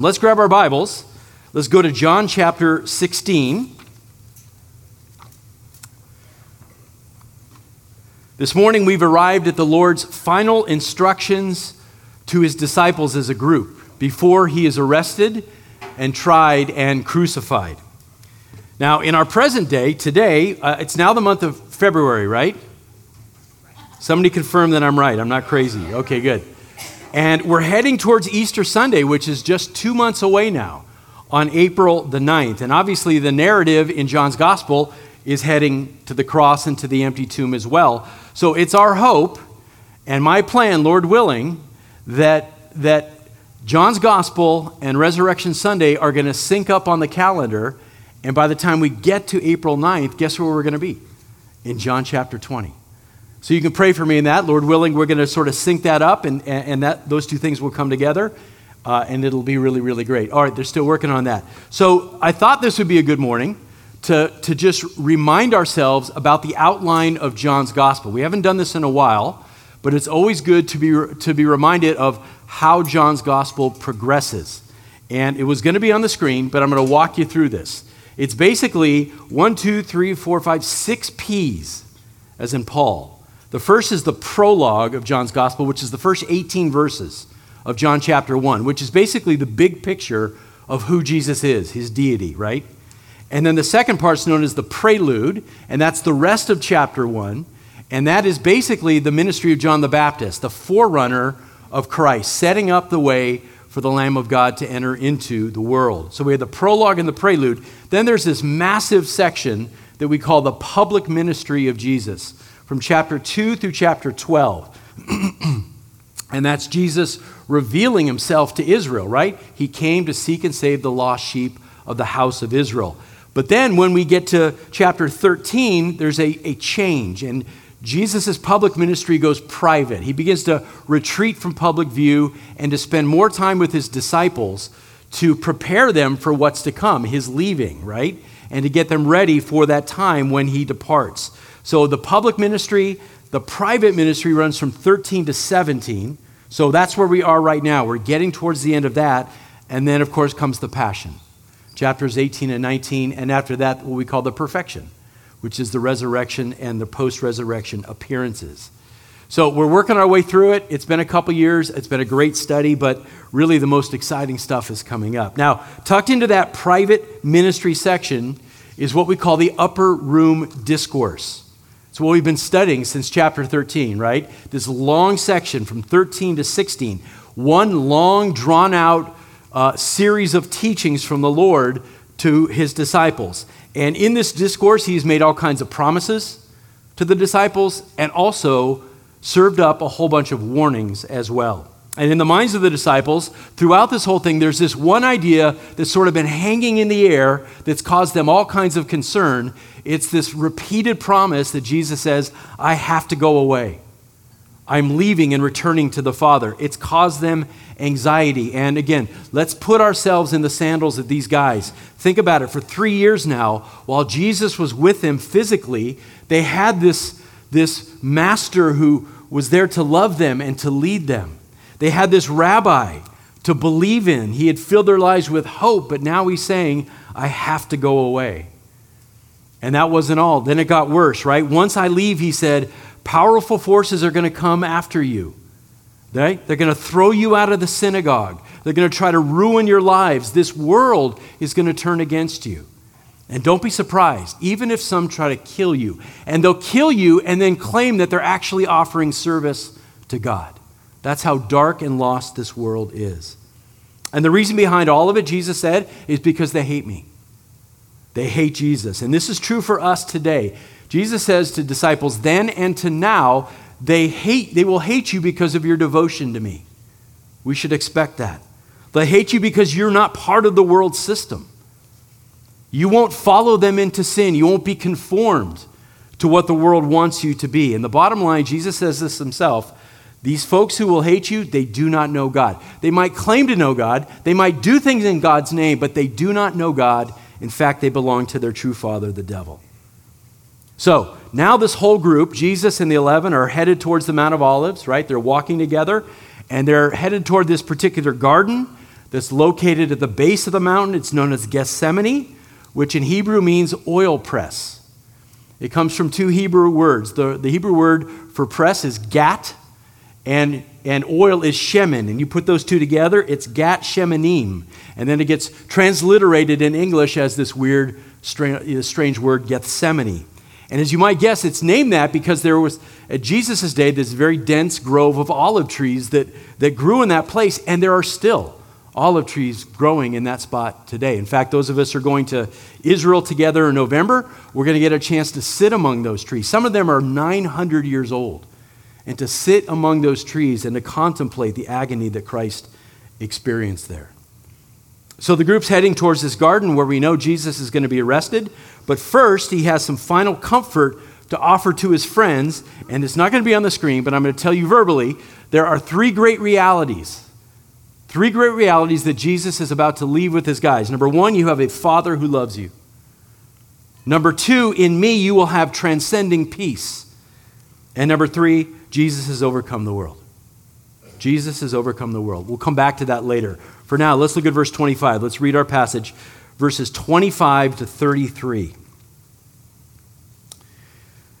Let's grab our Bibles. Let's go to John chapter 16. This morning we've arrived at the Lord's final instructions to his disciples as a group before he is arrested and tried and crucified. Now, in our present day, today, uh, it's now the month of February, right? Somebody confirm that I'm right. I'm not crazy. Okay, good. And we're heading towards Easter Sunday, which is just two months away now, on April the 9th. And obviously, the narrative in John's Gospel is heading to the cross and to the empty tomb as well. So it's our hope and my plan, Lord willing, that, that John's Gospel and Resurrection Sunday are going to sync up on the calendar. And by the time we get to April 9th, guess where we're going to be? In John chapter 20. So you can pray for me in that. Lord willing, we're going to sort of sync that up, and, and that, those two things will come together, uh, and it'll be really, really great. All right, they're still working on that. So I thought this would be a good morning to, to just remind ourselves about the outline of John's gospel. We haven't done this in a while, but it's always good to be, to be reminded of how John's gospel progresses. And it was going to be on the screen, but I'm going to walk you through this. It's basically one, two, three, four, five, six P's, as in Paul. The first is the prologue of John's gospel, which is the first 18 verses of John chapter 1, which is basically the big picture of who Jesus is, his deity, right? And then the second part is known as the prelude, and that's the rest of chapter 1. And that is basically the ministry of John the Baptist, the forerunner of Christ, setting up the way for the Lamb of God to enter into the world. So we have the prologue and the prelude. Then there's this massive section that we call the public ministry of Jesus from chapter 2 through chapter 12. and that's Jesus revealing himself to Israel, right? He came to seek and save the lost sheep of the house of Israel. But then when we get to chapter 13, there's a, a change, and Jesus' public ministry goes private. He begins to retreat from public view and to spend more time with his disciples to prepare them for what's to come, his leaving, right? And to get them ready for that time when he departs. So the public ministry, the private ministry runs from 13 to 17. So that's where we are right now. We're getting towards the end of that. And then, of course, comes the passion, chapters 18 and 19. And after that, what we call the perfection, which is the resurrection and the post resurrection appearances. So we're working our way through it. It's been a couple years. It's been a great study, but really the most exciting stuff is coming up. Now, tucked into that private ministry section is what we call the upper room discourse. It's what we've been studying since chapter 13, right? This long section from 13 to 16. One long, drawn out uh, series of teachings from the Lord to his disciples. And in this discourse, he's made all kinds of promises to the disciples and also served up a whole bunch of warnings as well. And in the minds of the disciples, throughout this whole thing, there's this one idea that's sort of been hanging in the air that's caused them all kinds of concern. It's this repeated promise that Jesus says, I have to go away. I'm leaving and returning to the Father. It's caused them anxiety. And again, let's put ourselves in the sandals of these guys. Think about it. For three years now, while Jesus was with them physically, they had this, this master who was there to love them and to lead them. They had this rabbi to believe in. He had filled their lives with hope, but now he's saying, I have to go away. And that wasn't all. Then it got worse, right? Once I leave, he said, powerful forces are going to come after you. Right? They're going to throw you out of the synagogue. They're going to try to ruin your lives. This world is going to turn against you. And don't be surprised, even if some try to kill you. And they'll kill you and then claim that they're actually offering service to God. That's how dark and lost this world is. And the reason behind all of it, Jesus said, is because they hate me. They hate Jesus. And this is true for us today. Jesus says to disciples then and to now, they hate they will hate you because of your devotion to me. We should expect that. They hate you because you're not part of the world system. You won't follow them into sin. You won't be conformed to what the world wants you to be. And the bottom line, Jesus says this himself these folks who will hate you, they do not know God. They might claim to know God, they might do things in God's name, but they do not know God. In fact, they belong to their true father, the devil. So now, this whole group, Jesus and the 11, are headed towards the Mount of Olives, right? They're walking together and they're headed toward this particular garden that's located at the base of the mountain. It's known as Gethsemane, which in Hebrew means oil press. It comes from two Hebrew words. The, the Hebrew word for press is gat, and, and oil is shemen. And you put those two together, it's gat shemenim. And then it gets transliterated in English as this weird, strange, uh, strange word, Gethsemane. And as you might guess, it's named that because there was, at Jesus' day, this very dense grove of olive trees that, that grew in that place, and there are still olive trees growing in that spot today. In fact, those of us who are going to Israel together in November, we're going to get a chance to sit among those trees. Some of them are 900 years old. And to sit among those trees and to contemplate the agony that Christ experienced there. So the group's heading towards this garden where we know Jesus is going to be arrested. But first, he has some final comfort to offer to his friends. And it's not going to be on the screen, but I'm going to tell you verbally there are three great realities. Three great realities that Jesus is about to leave with his guys. Number one, you have a father who loves you. Number two, in me, you will have transcending peace. And number three, Jesus has overcome the world. Jesus has overcome the world. We'll come back to that later. For now, let's look at verse 25. Let's read our passage, verses 25 to 33.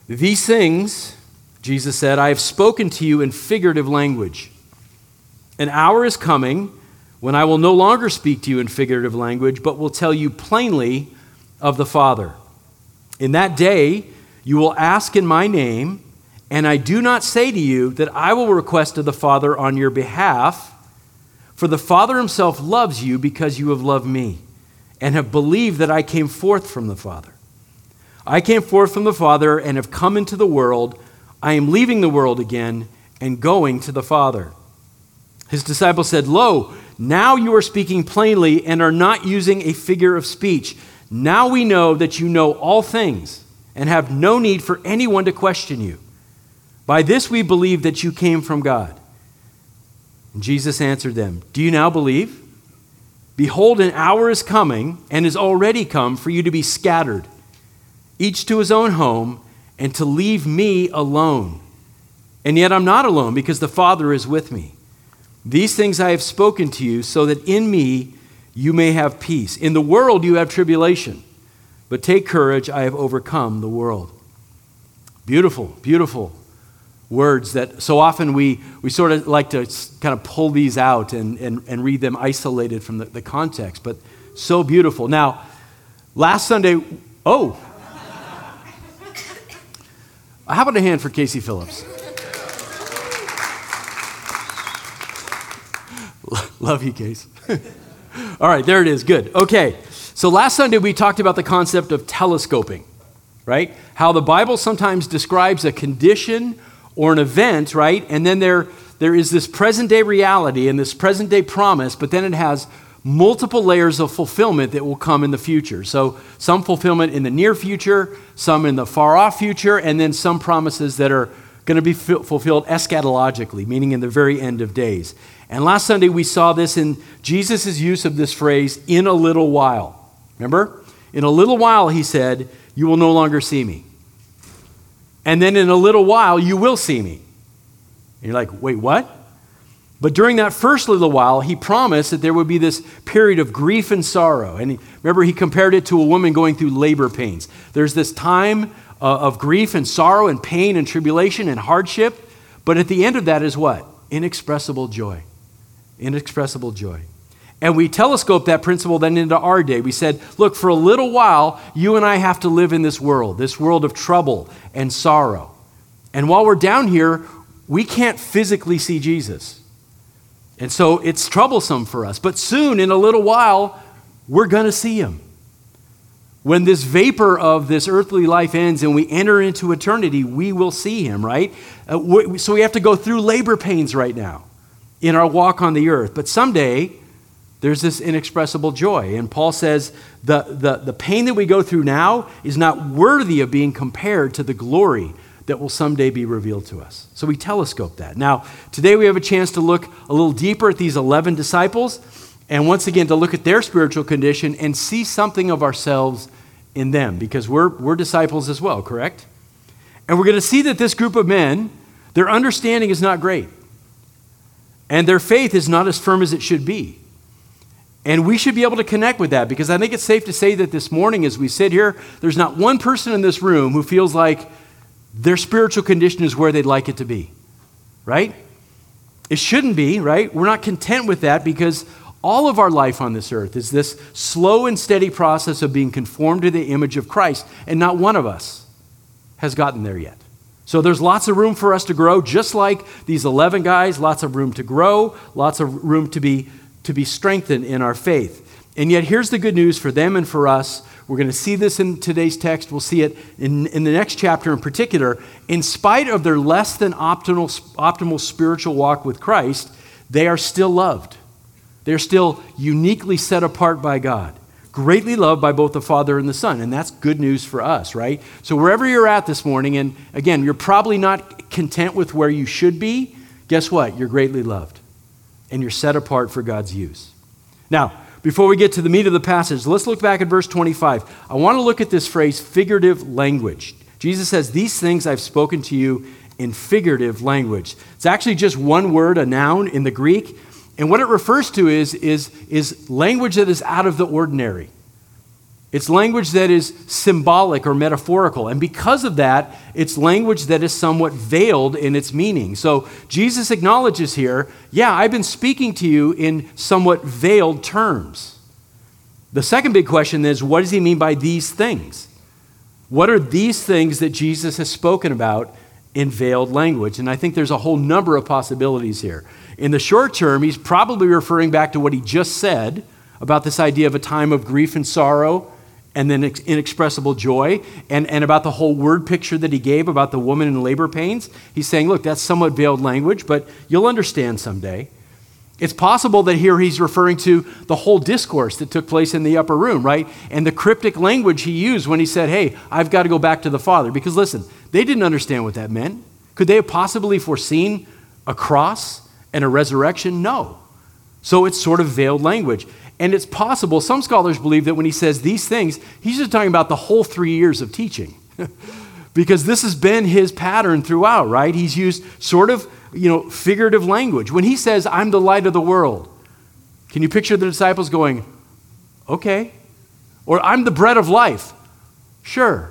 These things, Jesus said, I have spoken to you in figurative language. An hour is coming when I will no longer speak to you in figurative language, but will tell you plainly of the Father. In that day, you will ask in my name, and I do not say to you that I will request of the Father on your behalf for the Father himself loves you because you have loved me and have believed that I came forth from the Father. I came forth from the Father and have come into the world. I am leaving the world again and going to the Father. His disciples said, Lo, now you are speaking plainly and are not using a figure of speech. Now we know that you know all things and have no need for anyone to question you. By this we believe that you came from God. And Jesus answered them, Do you now believe? Behold, an hour is coming and is already come for you to be scattered, each to his own home, and to leave me alone. And yet I'm not alone because the Father is with me. These things I have spoken to you so that in me you may have peace. In the world you have tribulation, but take courage, I have overcome the world. Beautiful, beautiful words that so often we, we sort of like to kind of pull these out and, and, and read them isolated from the, the context, but so beautiful. Now, last Sunday, oh, how about a hand for Casey Phillips? Love you, Case. All right, there it is. Good. Okay. So last Sunday we talked about the concept of telescoping, right? How the Bible sometimes describes a condition or an event, right? And then there, there is this present day reality and this present day promise, but then it has multiple layers of fulfillment that will come in the future. So, some fulfillment in the near future, some in the far off future, and then some promises that are going to be fulfilled eschatologically, meaning in the very end of days. And last Sunday we saw this in Jesus' use of this phrase, in a little while. Remember? In a little while, he said, You will no longer see me and then in a little while you will see me. And you're like, wait, what? But during that first little while, he promised that there would be this period of grief and sorrow. And remember, he compared it to a woman going through labor pains. There's this time uh, of grief and sorrow and pain and tribulation and hardship. But at the end of that is what? Inexpressible joy. Inexpressible joy. And we telescope that principle then into our day. We said, look, for a little while, you and I have to live in this world, this world of trouble and sorrow. And while we're down here, we can't physically see Jesus. And so it's troublesome for us. But soon, in a little while, we're going to see him. When this vapor of this earthly life ends and we enter into eternity, we will see him, right? Uh, so we have to go through labor pains right now in our walk on the earth. But someday, there's this inexpressible joy. And Paul says the, the, the pain that we go through now is not worthy of being compared to the glory that will someday be revealed to us. So we telescope that. Now, today we have a chance to look a little deeper at these 11 disciples and once again to look at their spiritual condition and see something of ourselves in them because we're, we're disciples as well, correct? And we're going to see that this group of men, their understanding is not great, and their faith is not as firm as it should be. And we should be able to connect with that because I think it's safe to say that this morning, as we sit here, there's not one person in this room who feels like their spiritual condition is where they'd like it to be, right? It shouldn't be, right? We're not content with that because all of our life on this earth is this slow and steady process of being conformed to the image of Christ, and not one of us has gotten there yet. So there's lots of room for us to grow, just like these 11 guys, lots of room to grow, lots of room to be, to be strengthened in our faith. And yet, here's the good news for them and for us. We're going to see this in today's text. We'll see it in, in the next chapter in particular. In spite of their less than optimal, optimal spiritual walk with Christ, they are still loved. They're still uniquely set apart by God, greatly loved by both the Father and the Son. And that's good news for us, right? So, wherever you're at this morning, and again, you're probably not content with where you should be, guess what? You're greatly loved and you're set apart for God's use. Now, before we get to the meat of the passage, let's look back at verse 25. I want to look at this phrase, figurative language. Jesus says, These things I've spoken to you in figurative language. It's actually just one word, a noun in the Greek, and what it refers to is, is, is language that is out of the ordinary. It's language that is symbolic or metaphorical. And because of that, it's language that is somewhat veiled in its meaning. So Jesus acknowledges here, yeah, I've been speaking to you in somewhat veiled terms. The second big question is, what does he mean by these things? What are these things that Jesus has spoken about in veiled language? And I think there's a whole number of possibilities here. In the short term, he's probably referring back to what he just said about this idea of a time of grief and sorrow and then inexpressible joy, and, and about the whole word picture that he gave about the woman in labor pains. He's saying, look, that's somewhat veiled language, but you'll understand someday. It's possible that here he's referring to the whole discourse that took place in the upper room, right? And the cryptic language he used when he said, Hey, I've got to go back to the Father. Because listen, they didn't understand what that meant. Could they have possibly foreseen a cross and a resurrection? No. So it's sort of veiled language. And it's possible, some scholars believe that when he says these things, he's just talking about the whole three years of teaching. because this has been his pattern throughout, right? He's used sort of, you know, figurative language. When he says, I'm the light of the world, can you picture the disciples going, okay? Or I'm the bread of life? Sure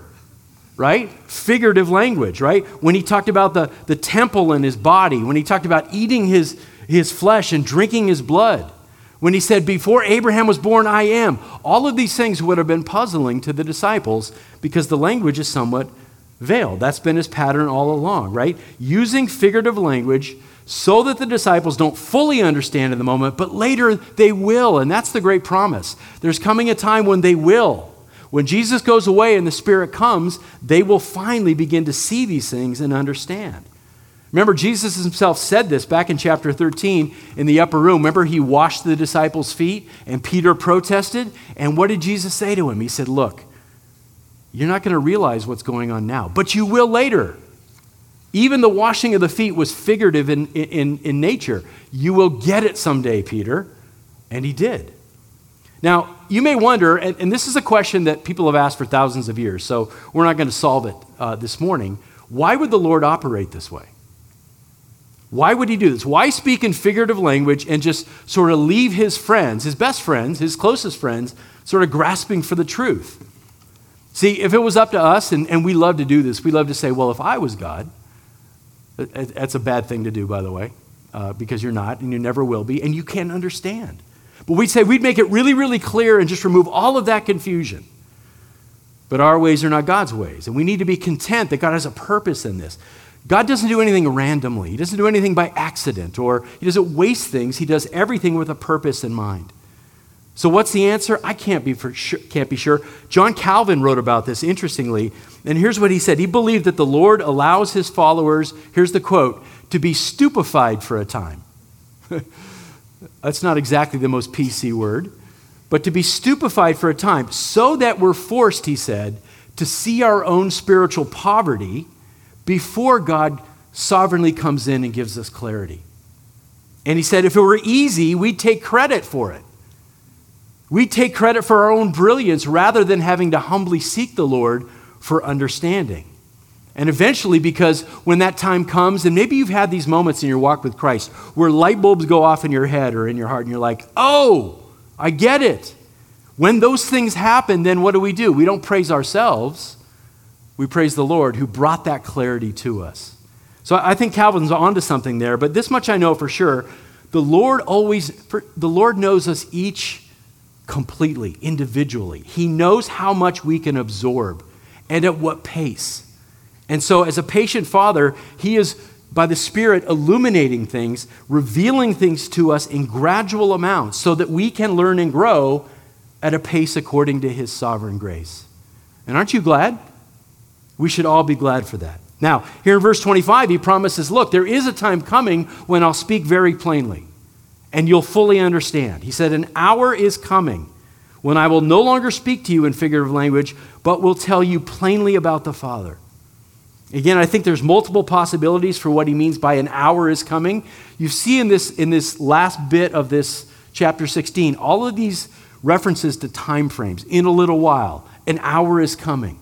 right? Figurative language, right? When he talked about the, the temple in his body, when he talked about eating his, his flesh and drinking his blood, when he said, Before Abraham was born, I am. All of these things would have been puzzling to the disciples because the language is somewhat veiled. That's been his pattern all along, right? Using figurative language so that the disciples don't fully understand in the moment, but later they will. And that's the great promise. There's coming a time when they will. When Jesus goes away and the Spirit comes, they will finally begin to see these things and understand. Remember, Jesus himself said this back in chapter 13 in the upper room. Remember, he washed the disciples' feet and Peter protested. And what did Jesus say to him? He said, Look, you're not going to realize what's going on now, but you will later. Even the washing of the feet was figurative in, in, in nature. You will get it someday, Peter. And he did. Now, you may wonder, and, and, this is a question that people have asked for thousands of years, so we're not going to solve it uh, this morning. Why would the Lord operate this way? Why would he do this? Why speak in figurative language and just sort of leave his friends, his best friends, his closest friends, sort of grasping for the truth? See, if it was up to us, and, and we love to do this, we love to say, well, if I was God, that's a bad thing to do, by the way, uh, because you're not and you never will be, and you can't understand. But we'd say we'd make it really, really clear and just remove all of that confusion. But our ways are not God's ways. And we need to be content that God has a purpose in this. God doesn't do anything randomly, He doesn't do anything by accident, or He doesn't waste things. He does everything with a purpose in mind. So, what's the answer? I can't be, sure, can't be sure. John Calvin wrote about this interestingly, and here's what he said He believed that the Lord allows His followers, here's the quote, to be stupefied for a time. That's not exactly the most PC word, but to be stupefied for a time, so that we're forced, he said, to see our own spiritual poverty before God sovereignly comes in and gives us clarity. And he said, if it were easy, we'd take credit for it. We'd take credit for our own brilliance rather than having to humbly seek the Lord for understanding. And eventually, because when that time comes, and maybe you've had these moments in your walk with Christ where light bulbs go off in your head or in your heart, and you're like, oh, I get it. When those things happen, then what do we do? We don't praise ourselves, we praise the Lord who brought that clarity to us. So I think Calvin's onto something there, but this much I know for sure. The Lord always, the Lord knows us each completely, individually. He knows how much we can absorb and at what pace. And so, as a patient father, He is, by the Spirit, illuminating things, revealing things to us in gradual amounts so that we can learn and grow at a pace according to His sovereign grace. And aren't you glad? We should all be glad for that. Now, here in verse 25, He promises, Look, there is a time coming when I'll speak very plainly and you'll fully understand. He said, An hour is coming when I will no longer speak to you in figurative language, but will tell you plainly about the Father. Again, I think there's multiple possibilities for what he means by an hour is coming. You see in this, in this last bit of this chapter 16, all of these references to time frames. In a little while, an hour is coming,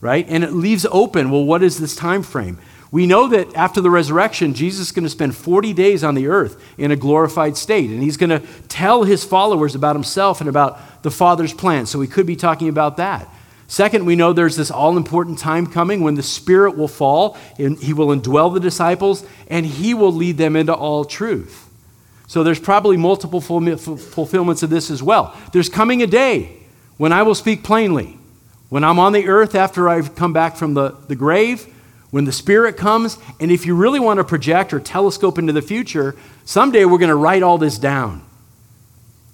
right? And it leaves open, well, what is this time frame? We know that after the resurrection, Jesus is going to spend 40 days on the earth in a glorified state, and he's going to tell his followers about himself and about the Father's plan. So we could be talking about that. Second, we know there's this all important time coming when the Spirit will fall, and he will indwell the disciples, and he will lead them into all truth. So there's probably multiple fulfillments of this as well. There's coming a day when I will speak plainly. When I'm on the earth after I've come back from the, the grave, when the Spirit comes, and if you really want to project or telescope into the future, someday we're going to write all this down.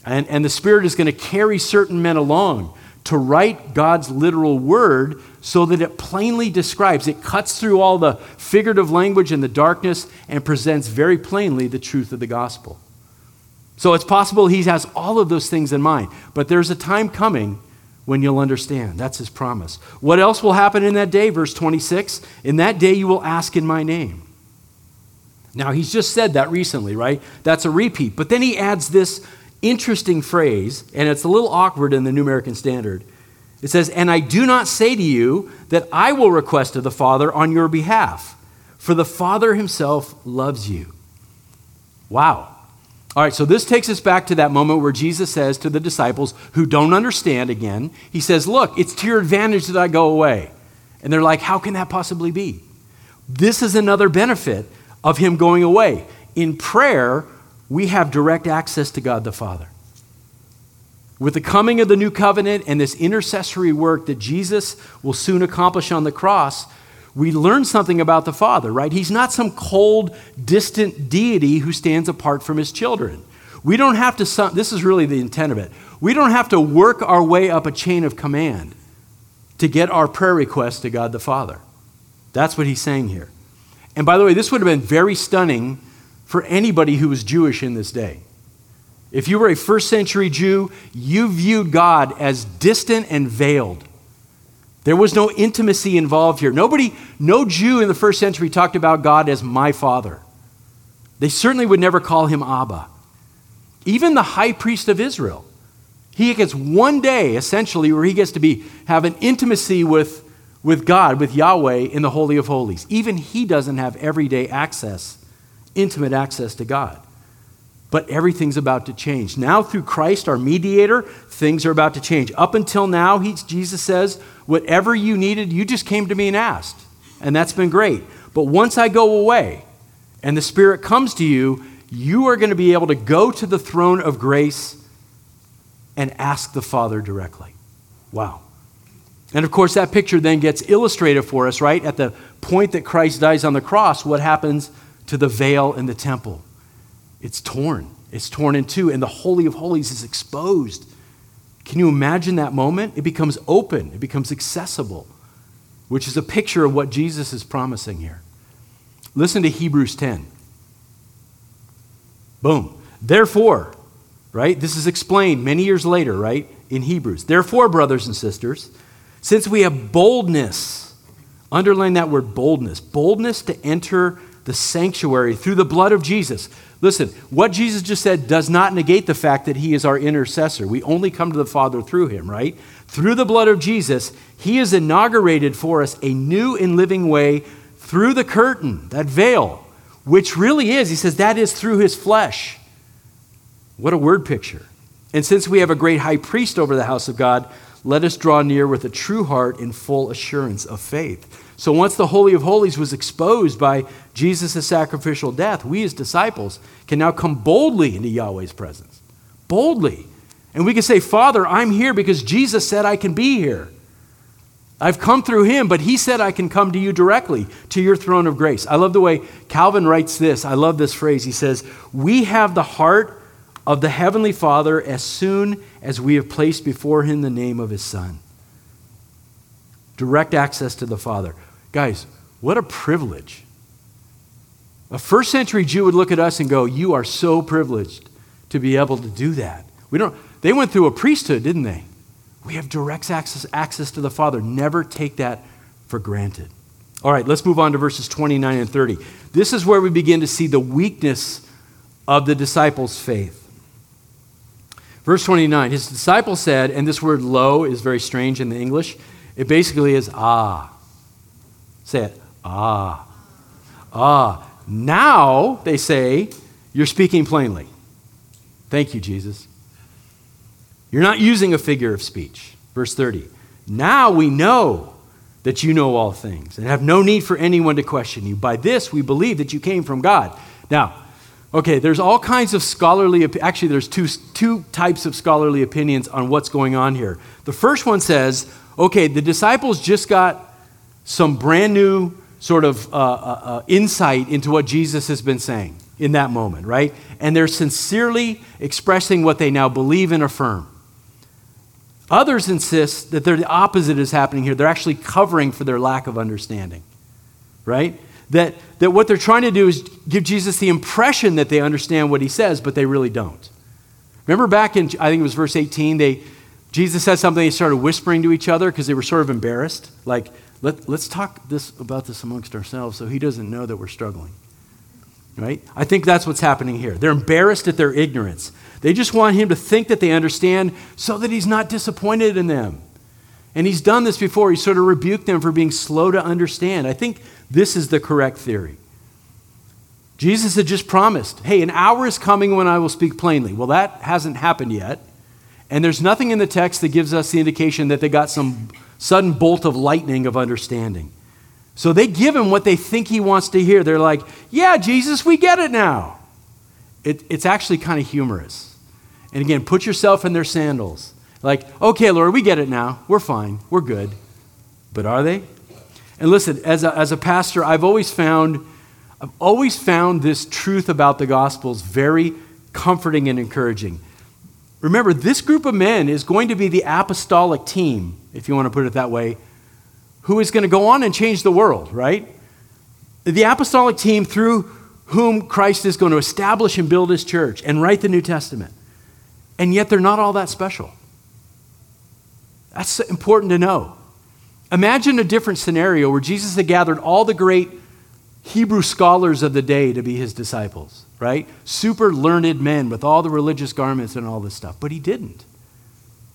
And, and the Spirit is going to carry certain men along to write God's literal word so that it plainly describes, it cuts through all the figurative language and the darkness and presents very plainly the truth of the gospel. So it's possible he has all of those things in mind, but there's a time coming when you'll understand. That's his promise. What else will happen in that day? Verse 26 In that day you will ask in my name. Now, he's just said that recently, right? That's a repeat. But then he adds this interesting phrase, and it's a little awkward in the New American Standard. It says, And I do not say to you that I will request of the Father on your behalf, for the Father himself loves you. Wow. All right, so this takes us back to that moment where Jesus says to the disciples who don't understand again, He says, Look, it's to your advantage that I go away. And they're like, How can that possibly be? This is another benefit of Him going away. In prayer, we have direct access to God the Father. With the coming of the new covenant and this intercessory work that Jesus will soon accomplish on the cross, we learn something about the Father, right? He's not some cold, distant deity who stands apart from his children. We don't have to, this is really the intent of it. We don't have to work our way up a chain of command to get our prayer requests to God the Father. That's what he's saying here. And by the way, this would have been very stunning for anybody who was Jewish in this day. If you were a first century Jew, you viewed God as distant and veiled. There was no intimacy involved here. Nobody, no Jew in the first century talked about God as my father. They certainly would never call him Abba. Even the high priest of Israel, he gets one day essentially where he gets to be have an intimacy with, with God, with Yahweh in the Holy of Holies. Even he doesn't have everyday access, intimate access to God. But everything's about to change. Now, through Christ, our mediator, things are about to change. Up until now, he, Jesus says, whatever you needed, you just came to me and asked. And that's been great. But once I go away and the Spirit comes to you, you are going to be able to go to the throne of grace and ask the Father directly. Wow. And of course, that picture then gets illustrated for us, right? At the point that Christ dies on the cross, what happens to the veil in the temple? It's torn. It's torn in two, and the Holy of Holies is exposed. Can you imagine that moment? It becomes open, it becomes accessible, which is a picture of what Jesus is promising here. Listen to Hebrews 10. Boom. Therefore, right? This is explained many years later, right? In Hebrews. Therefore, brothers and sisters, since we have boldness, underline that word boldness, boldness to enter the sanctuary through the blood of Jesus. Listen, what Jesus just said does not negate the fact that he is our intercessor. We only come to the Father through him, right? Through the blood of Jesus, he has inaugurated for us a new and living way through the curtain, that veil, which really is, he says, that is through his flesh. What a word picture. And since we have a great high priest over the house of God, let us draw near with a true heart in full assurance of faith. So once the Holy of Holies was exposed by Jesus' sacrificial death, we as disciples can now come boldly into Yahweh's presence. Boldly. And we can say, Father, I'm here because Jesus said I can be here. I've come through him, but he said I can come to you directly, to your throne of grace. I love the way Calvin writes this. I love this phrase. He says, We have the heart of the Heavenly Father as soon as we have placed before him the name of his Son. Direct access to the Father. Guys, what a privilege. A first century Jew would look at us and go, You are so privileged to be able to do that. We don't, they went through a priesthood, didn't they? We have direct access, access to the Father. Never take that for granted. All right, let's move on to verses 29 and 30. This is where we begin to see the weakness of the disciples' faith. Verse 29 His disciples said, and this word lo is very strange in the English, it basically is ah. Say it, ah. Ah. Now, they say, you're speaking plainly. Thank you, Jesus. You're not using a figure of speech. Verse 30. Now we know that you know all things and have no need for anyone to question you. By this we believe that you came from God. Now, Okay, there's all kinds of scholarly, actually, there's two, two types of scholarly opinions on what's going on here. The first one says, okay, the disciples just got some brand new sort of uh, uh, uh, insight into what Jesus has been saying in that moment, right? And they're sincerely expressing what they now believe and affirm. Others insist that the opposite is happening here. They're actually covering for their lack of understanding, right? that, that what they're trying to do is give Jesus the impression that they understand what he says, but they really don't. Remember back in, I think it was verse 18, they, Jesus said something, they started whispering to each other because they were sort of embarrassed. Like, Let, let's talk this, about this amongst ourselves so he doesn't know that we're struggling. Right? I think that's what's happening here. They're embarrassed at their ignorance. They just want him to think that they understand so that he's not disappointed in them. And he's done this before. He sort of rebuked them for being slow to understand. I think this is the correct theory. Jesus had just promised, hey, an hour is coming when I will speak plainly. Well, that hasn't happened yet. And there's nothing in the text that gives us the indication that they got some sudden bolt of lightning of understanding. So they give him what they think he wants to hear. They're like, yeah, Jesus, we get it now. It, it's actually kind of humorous. And again, put yourself in their sandals. Like, okay, Lord, we get it now. We're fine. We're good. But are they? And listen, as a, as a pastor, I've always found I've always found this truth about the Gospels very comforting and encouraging. Remember, this group of men is going to be the apostolic team, if you want to put it that way, who is going to go on and change the world, right? The apostolic team through whom Christ is going to establish and build his church and write the New Testament. And yet they're not all that special. That's important to know. Imagine a different scenario where Jesus had gathered all the great Hebrew scholars of the day to be his disciples, right? Super learned men with all the religious garments and all this stuff. But he didn't.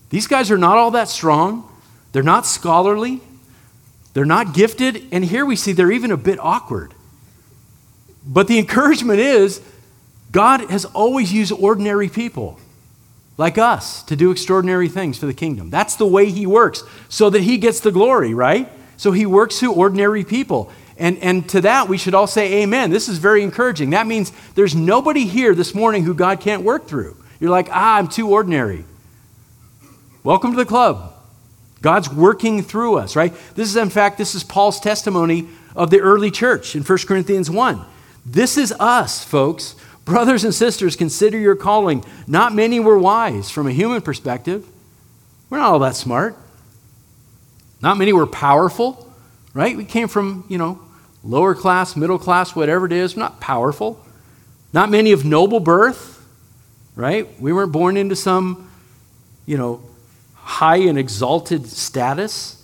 These guys are not all that strong. They're not scholarly. They're not gifted. And here we see they're even a bit awkward. But the encouragement is God has always used ordinary people like us, to do extraordinary things for the kingdom. That's the way he works, so that he gets the glory, right? So he works through ordinary people. And, and to that, we should all say amen. This is very encouraging. That means there's nobody here this morning who God can't work through. You're like, ah, I'm too ordinary. Welcome to the club. God's working through us, right? This is, in fact, this is Paul's testimony of the early church in 1 Corinthians 1. This is us, folks. Brothers and sisters, consider your calling. Not many were wise from a human perspective. We're not all that smart. Not many were powerful, right? We came from, you know, lower class, middle class, whatever it is. We're not powerful. Not many of noble birth, right? We weren't born into some, you know, high and exalted status.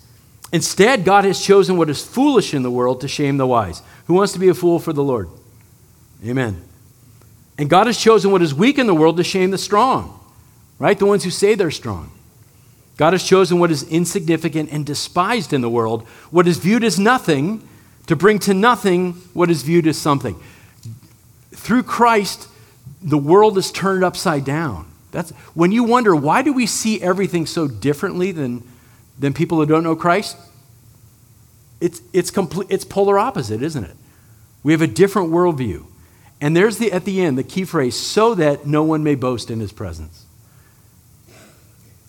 Instead, God has chosen what is foolish in the world to shame the wise. Who wants to be a fool for the Lord? Amen. And God has chosen what is weak in the world to shame the strong, right? The ones who say they're strong. God has chosen what is insignificant and despised in the world, what is viewed as nothing, to bring to nothing what is viewed as something. Through Christ, the world is turned upside down. That's when you wonder why do we see everything so differently than, than people who don't know Christ? It's, it's, complete, it's polar opposite, isn't it? We have a different worldview. And there's the, at the end, the key phrase, so that no one may boast in his presence.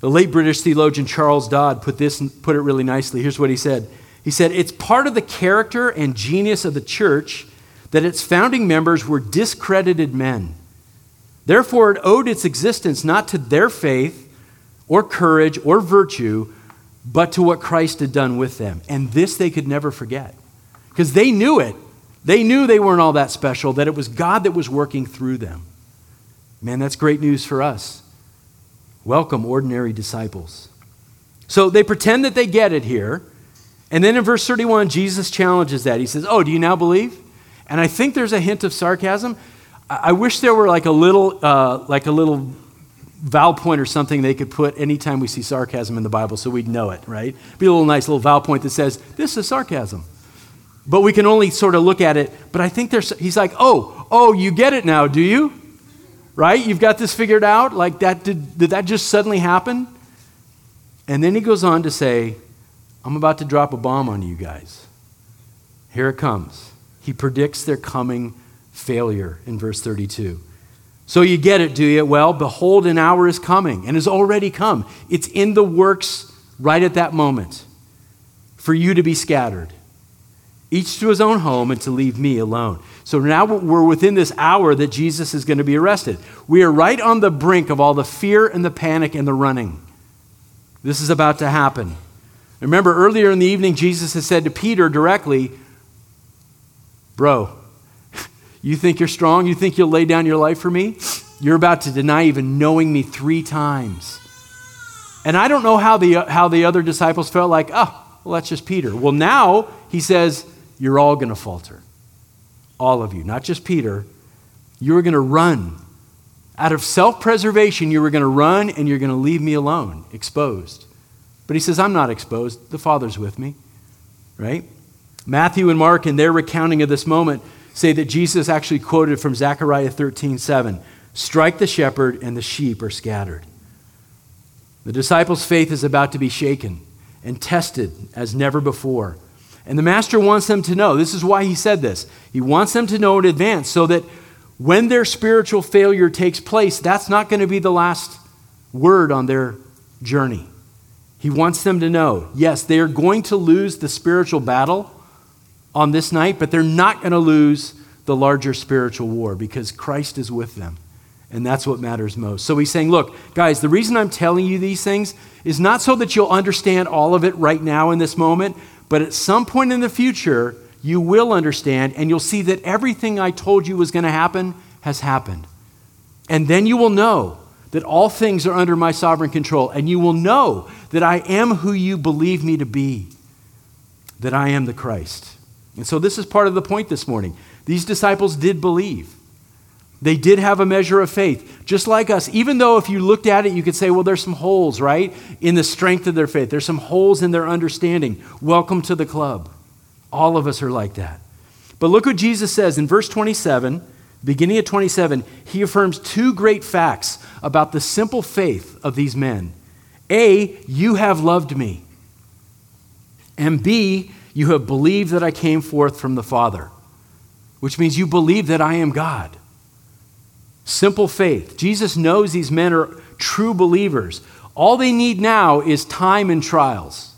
The late British theologian Charles Dodd put, this, put it really nicely. Here's what he said He said, It's part of the character and genius of the church that its founding members were discredited men. Therefore, it owed its existence not to their faith or courage or virtue, but to what Christ had done with them. And this they could never forget because they knew it. They knew they weren't all that special, that it was God that was working through them. Man, that's great news for us. Welcome, ordinary disciples. So they pretend that they get it here. And then in verse 31, Jesus challenges that. He says, Oh, do you now believe? And I think there's a hint of sarcasm. I wish there were like a little, uh, like a little vowel point or something they could put anytime we see sarcasm in the Bible so we'd know it, right? Be a little nice little vowel point that says, This is sarcasm. But we can only sort of look at it. But I think there's, he's like, Oh, oh, you get it now, do you? Right? You've got this figured out? Like that, did, did that just suddenly happen? And then he goes on to say, I'm about to drop a bomb on you guys. Here it comes. He predicts their coming failure in verse 32. So you get it, do you? Well, behold, an hour is coming and has already come. It's in the works right at that moment for you to be scattered, each to his own home, and to leave me alone. So now we're within this hour that Jesus is going to be arrested. We are right on the brink of all the fear and the panic and the running. This is about to happen. Remember, earlier in the evening, Jesus had said to Peter directly, Bro, you think you're strong? You think you'll lay down your life for me? You're about to deny even knowing me three times. And I don't know how the, how the other disciples felt like, oh, well, that's just Peter. Well, now he says, you're all going to falter. All of you, not just Peter. You're going to run. Out of self preservation, you were going to run and you're going to leave me alone, exposed. But he says, I'm not exposed. The Father's with me, right? Matthew and Mark, in their recounting of this moment, say that Jesus actually quoted from Zechariah 13 7 Strike the shepherd, and the sheep are scattered. The disciples' faith is about to be shaken and tested as never before. And the master wants them to know this is why he said this. He wants them to know in advance so that when their spiritual failure takes place, that's not going to be the last word on their journey. He wants them to know yes, they are going to lose the spiritual battle on this night, but they're not going to lose the larger spiritual war because Christ is with them. And that's what matters most. So he's saying, look, guys, the reason I'm telling you these things is not so that you'll understand all of it right now in this moment, but at some point in the future, you will understand and you'll see that everything I told you was going to happen has happened. And then you will know that all things are under my sovereign control, and you will know that I am who you believe me to be, that I am the Christ. And so, this is part of the point this morning. These disciples did believe. They did have a measure of faith, just like us. Even though, if you looked at it, you could say, well, there's some holes, right, in the strength of their faith. There's some holes in their understanding. Welcome to the club. All of us are like that. But look what Jesus says in verse 27, beginning of 27. He affirms two great facts about the simple faith of these men A, you have loved me. And B, you have believed that I came forth from the Father, which means you believe that I am God. Simple faith. Jesus knows these men are true believers. All they need now is time and trials.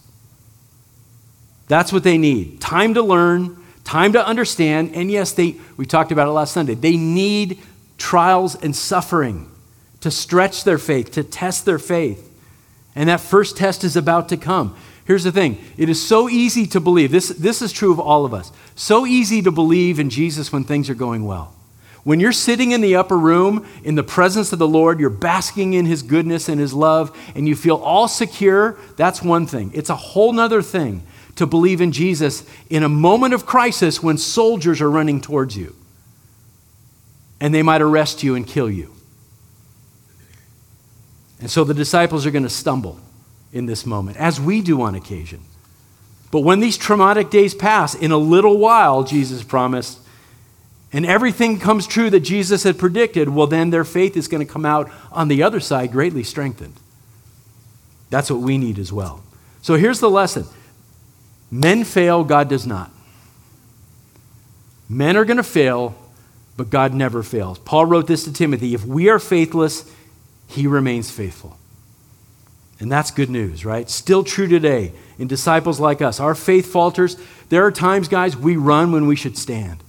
That's what they need time to learn, time to understand, and yes, they, we talked about it last Sunday. They need trials and suffering to stretch their faith, to test their faith. And that first test is about to come. Here's the thing it is so easy to believe, this, this is true of all of us, so easy to believe in Jesus when things are going well. When you're sitting in the upper room in the presence of the Lord, you're basking in His goodness and His love, and you feel all secure, that's one thing. It's a whole nother thing to believe in Jesus in a moment of crisis when soldiers are running towards you and they might arrest you and kill you. And so the disciples are going to stumble in this moment, as we do on occasion. But when these traumatic days pass, in a little while, Jesus promised, and everything comes true that Jesus had predicted, well, then their faith is going to come out on the other side greatly strengthened. That's what we need as well. So here's the lesson men fail, God does not. Men are going to fail, but God never fails. Paul wrote this to Timothy if we are faithless, he remains faithful. And that's good news, right? Still true today in disciples like us. Our faith falters. There are times, guys, we run when we should stand.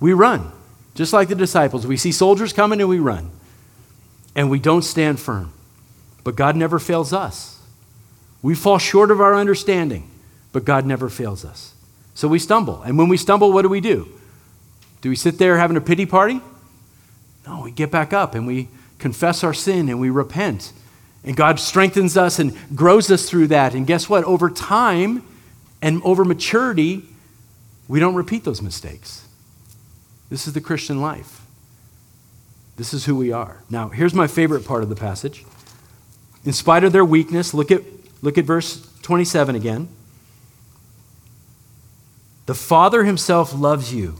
We run, just like the disciples. We see soldiers coming and we run. And we don't stand firm. But God never fails us. We fall short of our understanding, but God never fails us. So we stumble. And when we stumble, what do we do? Do we sit there having a pity party? No, we get back up and we confess our sin and we repent. And God strengthens us and grows us through that. And guess what? Over time and over maturity, we don't repeat those mistakes. This is the Christian life. This is who we are. Now, here's my favorite part of the passage. In spite of their weakness, look at, look at verse 27 again. The Father Himself loves you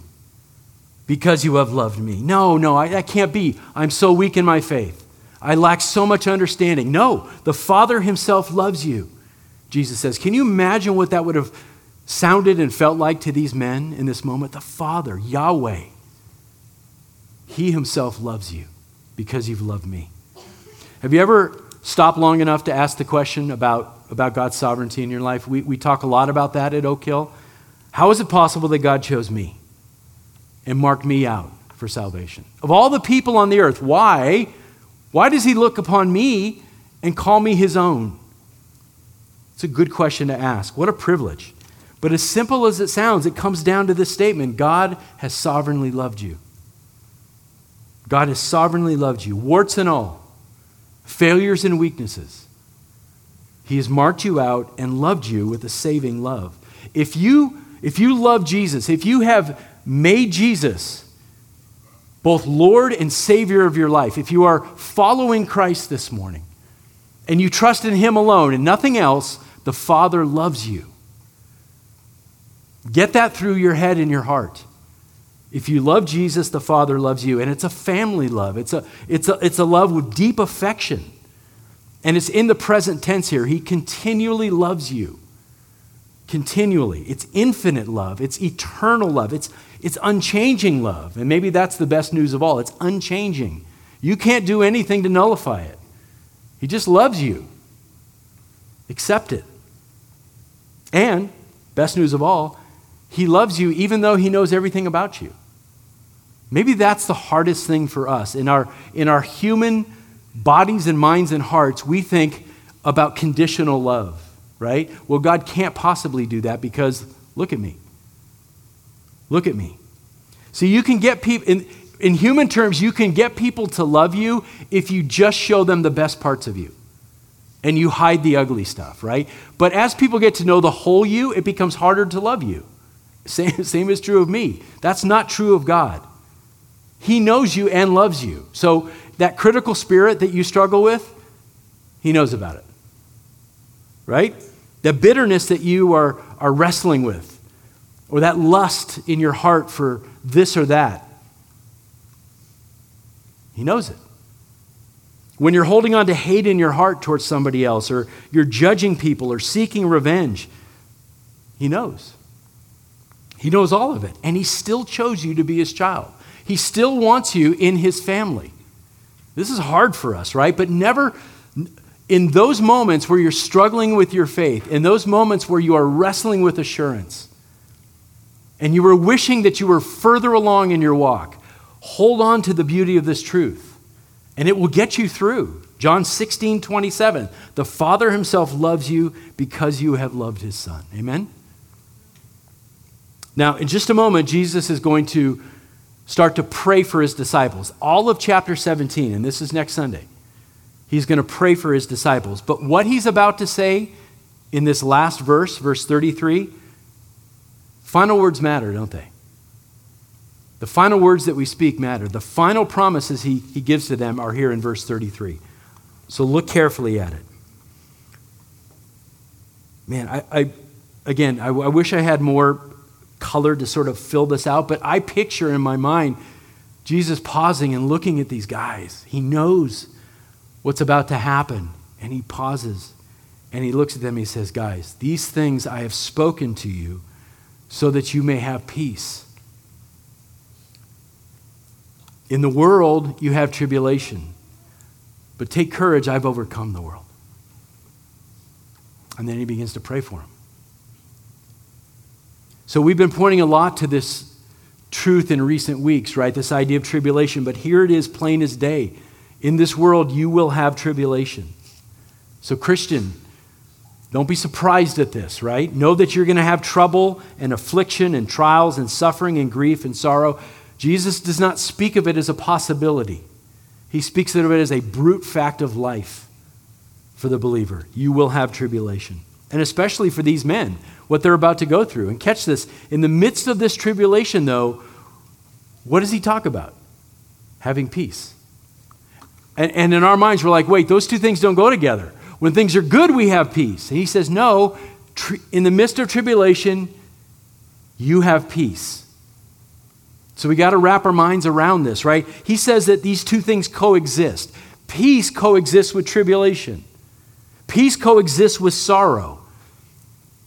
because you have loved me. No, no, I, that can't be. I'm so weak in my faith. I lack so much understanding. No, the Father Himself loves you, Jesus says. Can you imagine what that would have sounded and felt like to these men in this moment? The Father, Yahweh, he himself loves you because you've loved me. Have you ever stopped long enough to ask the question about, about God's sovereignty in your life? We, we talk a lot about that at Oak Hill. How is it possible that God chose me and marked me out for salvation? Of all the people on the earth, why, why does he look upon me and call me his own? It's a good question to ask. What a privilege. But as simple as it sounds, it comes down to this statement God has sovereignly loved you. God has sovereignly loved you, warts and all, failures and weaknesses. He has marked you out and loved you with a saving love. If you, if you love Jesus, if you have made Jesus both Lord and Savior of your life, if you are following Christ this morning and you trust in Him alone and nothing else, the Father loves you. Get that through your head and your heart. If you love Jesus, the Father loves you. And it's a family love, it's a, it's a, it's a love with deep affection. And it's in the present tense here. He continually loves you. Continually. It's infinite love, it's eternal love, it's, it's unchanging love. And maybe that's the best news of all it's unchanging. You can't do anything to nullify it. He just loves you. Accept it. And, best news of all, he loves you even though he knows everything about you. Maybe that's the hardest thing for us. In our, in our human bodies and minds and hearts, we think about conditional love, right? Well, God can't possibly do that because look at me. Look at me. See, you can get people, in, in human terms, you can get people to love you if you just show them the best parts of you and you hide the ugly stuff, right? But as people get to know the whole you, it becomes harder to love you. Same, same is true of me. That's not true of God. He knows you and loves you. So that critical spirit that you struggle with, He knows about it. Right? The bitterness that you are, are wrestling with, or that lust in your heart for this or that, He knows it. When you're holding on to hate in your heart towards somebody else, or you're judging people or seeking revenge, He knows. He knows all of it. And He still chose you to be His child. He still wants you in His family. This is hard for us, right? But never, in those moments where you're struggling with your faith, in those moments where you are wrestling with assurance, and you are wishing that you were further along in your walk, hold on to the beauty of this truth, and it will get you through. John 16, 27. The Father Himself loves you because you have loved His Son. Amen? Now, in just a moment, Jesus is going to start to pray for his disciples. All of chapter 17, and this is next Sunday, he's going to pray for his disciples. But what he's about to say in this last verse, verse 33, final words matter, don't they? The final words that we speak matter. The final promises he, he gives to them are here in verse 33. So look carefully at it. Man, I, I again, I, I wish I had more color to sort of fill this out, but I picture in my mind Jesus pausing and looking at these guys. He knows what's about to happen, and he pauses and he looks at them and he says, Guys, these things I have spoken to you so that you may have peace. In the world, you have tribulation, but take courage, I've overcome the world. And then he begins to pray for him. So we've been pointing a lot to this truth in recent weeks, right? This idea of tribulation, but here it is plain as day. In this world, you will have tribulation. So, Christian, don't be surprised at this, right? Know that you're going to have trouble and affliction and trials and suffering and grief and sorrow. Jesus does not speak of it as a possibility, he speaks of it as a brute fact of life for the believer. You will have tribulation. And especially for these men, what they're about to go through. And catch this in the midst of this tribulation, though, what does he talk about? Having peace. And, and in our minds, we're like, wait, those two things don't go together. When things are good, we have peace. And he says, no, in the midst of tribulation, you have peace. So we got to wrap our minds around this, right? He says that these two things coexist. Peace coexists with tribulation, peace coexists with sorrow.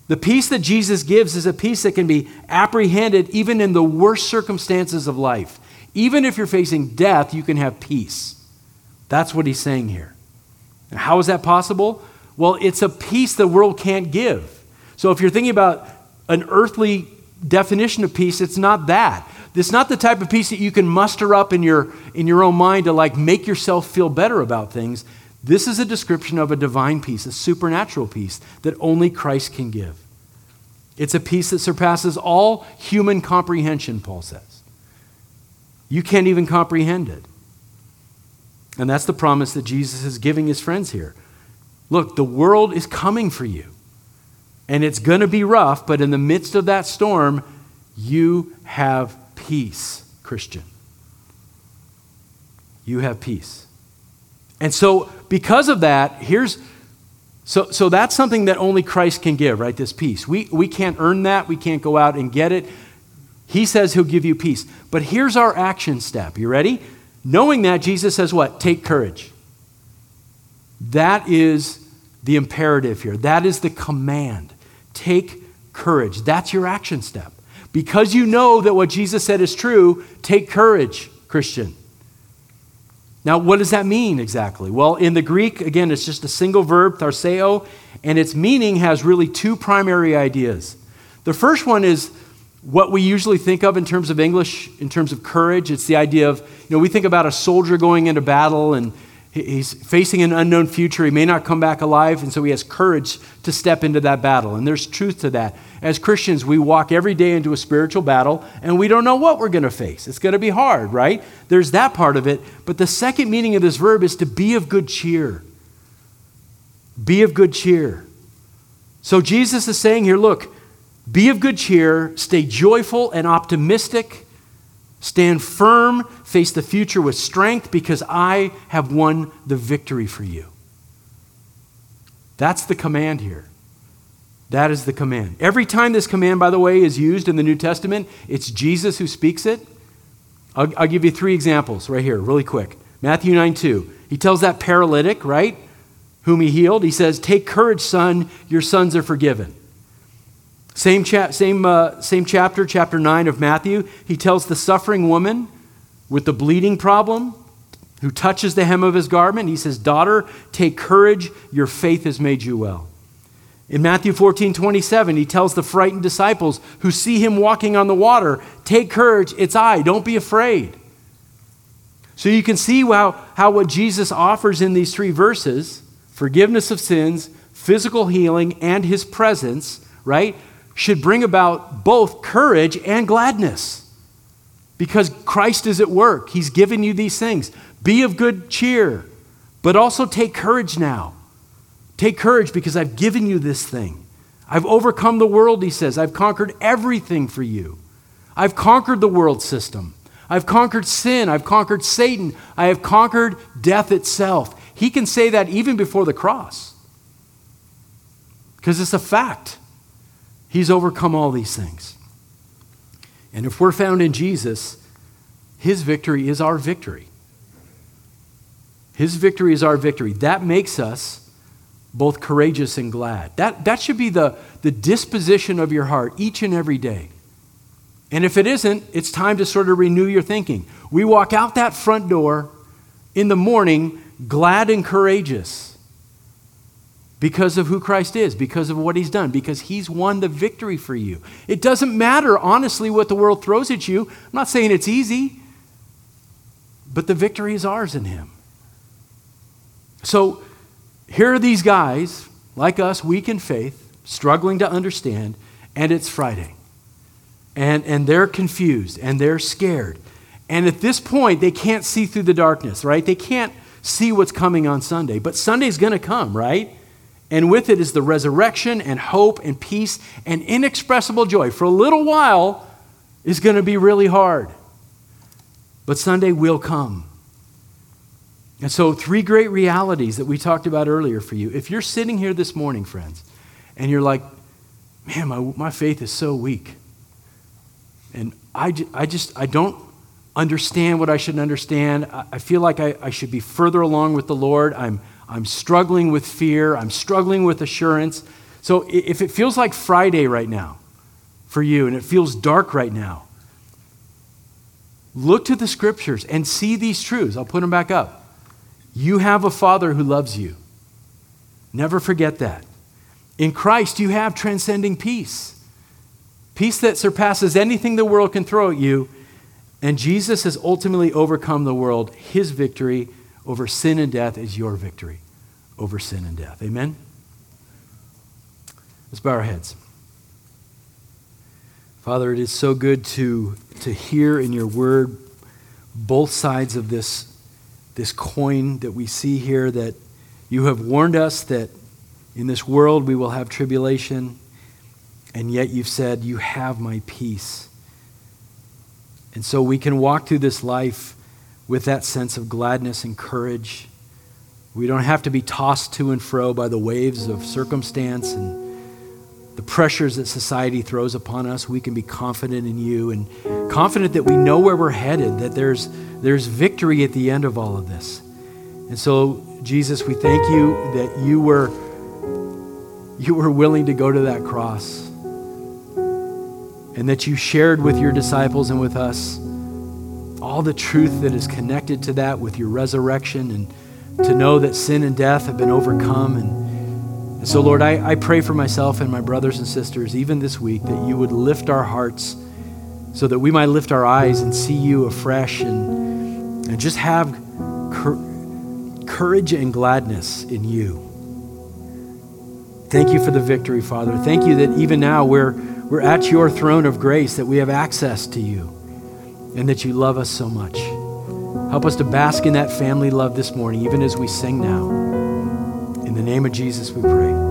The peace that Jesus gives is a peace that can be apprehended even in the worst circumstances of life. Even if you're facing death, you can have peace. That's what he's saying here. How is that possible? Well, it's a peace the world can't give. So if you're thinking about an earthly definition of peace, it's not that. It's not the type of peace that you can muster up in your, in your own mind to like make yourself feel better about things. This is a description of a divine peace, a supernatural peace that only Christ can give. It's a peace that surpasses all human comprehension, Paul says. You can't even comprehend it. And that's the promise that Jesus is giving his friends here. Look, the world is coming for you. And it's going to be rough, but in the midst of that storm, you have peace, Christian. You have peace. And so, because of that, here's so, so that's something that only Christ can give, right? This peace. We, we can't earn that. We can't go out and get it. He says he'll give you peace. But here's our action step. You ready? Knowing that, Jesus says what? Take courage. That is the imperative here. That is the command. Take courage. That's your action step. Because you know that what Jesus said is true, take courage, Christian. Now, what does that mean exactly? Well, in the Greek, again, it's just a single verb, tharseo, and its meaning has really two primary ideas. The first one is what we usually think of in terms of English, in terms of courage. It's the idea of, you know, we think about a soldier going into battle and He's facing an unknown future. He may not come back alive, and so he has courage to step into that battle. And there's truth to that. As Christians, we walk every day into a spiritual battle, and we don't know what we're going to face. It's going to be hard, right? There's that part of it. But the second meaning of this verb is to be of good cheer. Be of good cheer. So Jesus is saying here look, be of good cheer, stay joyful and optimistic Stand firm, face the future with strength, because I have won the victory for you. That's the command here. That is the command. Every time this command, by the way, is used in the New Testament, it's Jesus who speaks it. I'll, I'll give you three examples right here, really quick. Matthew 9 2. He tells that paralytic, right, whom he healed, he says, Take courage, son, your sons are forgiven. Same, cha- same, uh, same chapter, chapter 9 of Matthew, he tells the suffering woman with the bleeding problem who touches the hem of his garment, he says, Daughter, take courage, your faith has made you well. In Matthew 14, 27, he tells the frightened disciples who see him walking on the water, Take courage, it's I, don't be afraid. So you can see how, how what Jesus offers in these three verses forgiveness of sins, physical healing, and his presence, right? Should bring about both courage and gladness because Christ is at work. He's given you these things. Be of good cheer, but also take courage now. Take courage because I've given you this thing. I've overcome the world, he says. I've conquered everything for you. I've conquered the world system. I've conquered sin. I've conquered Satan. I have conquered death itself. He can say that even before the cross because it's a fact. He's overcome all these things. And if we're found in Jesus, his victory is our victory. His victory is our victory. That makes us both courageous and glad. That, that should be the, the disposition of your heart each and every day. And if it isn't, it's time to sort of renew your thinking. We walk out that front door in the morning glad and courageous because of who Christ is, because of what he's done, because he's won the victory for you. It doesn't matter, honestly, what the world throws at you. I'm not saying it's easy, but the victory is ours in him. So here are these guys, like us, weak in faith, struggling to understand, and it's Friday. And, and they're confused and they're scared. And at this point, they can't see through the darkness, right? They can't see what's coming on Sunday. But Sunday's going to come, right? And with it is the resurrection and hope and peace and inexpressible joy. For a little while, is going to be really hard. But Sunday will come. And so, three great realities that we talked about earlier for you. If you're sitting here this morning, friends, and you're like, man, my, my faith is so weak, and I, I just, I don't understand what I should understand. I, I feel like I, I should be further along with the Lord. I'm, I'm struggling with fear. I'm struggling with assurance. So if it feels like Friday right now for you and it feels dark right now, look to the scriptures and see these truths. I'll put them back up. You have a Father who loves you. Never forget that. In Christ, you have transcending peace peace that surpasses anything the world can throw at you. And Jesus has ultimately overcome the world. His victory over sin and death is your victory over sin and death. Amen? Let's bow our heads. Father, it is so good to, to hear in your word both sides of this, this coin that we see here that you have warned us that in this world we will have tribulation, and yet you've said, You have my peace. And so we can walk through this life with that sense of gladness and courage. We don't have to be tossed to and fro by the waves of circumstance and the pressures that society throws upon us. We can be confident in you and confident that we know where we're headed, that there's, there's victory at the end of all of this. And so, Jesus, we thank you that you were, you were willing to go to that cross and that you shared with your disciples and with us all the truth that is connected to that with your resurrection and to know that sin and death have been overcome. And, and so, Lord, I, I pray for myself and my brothers and sisters, even this week, that you would lift our hearts so that we might lift our eyes and see you afresh and, and just have cur- courage and gladness in you. Thank you for the victory, Father. Thank you that even now we're, we're at your throne of grace, that we have access to you and that you love us so much. Help us to bask in that family love this morning, even as we sing now. In the name of Jesus, we pray.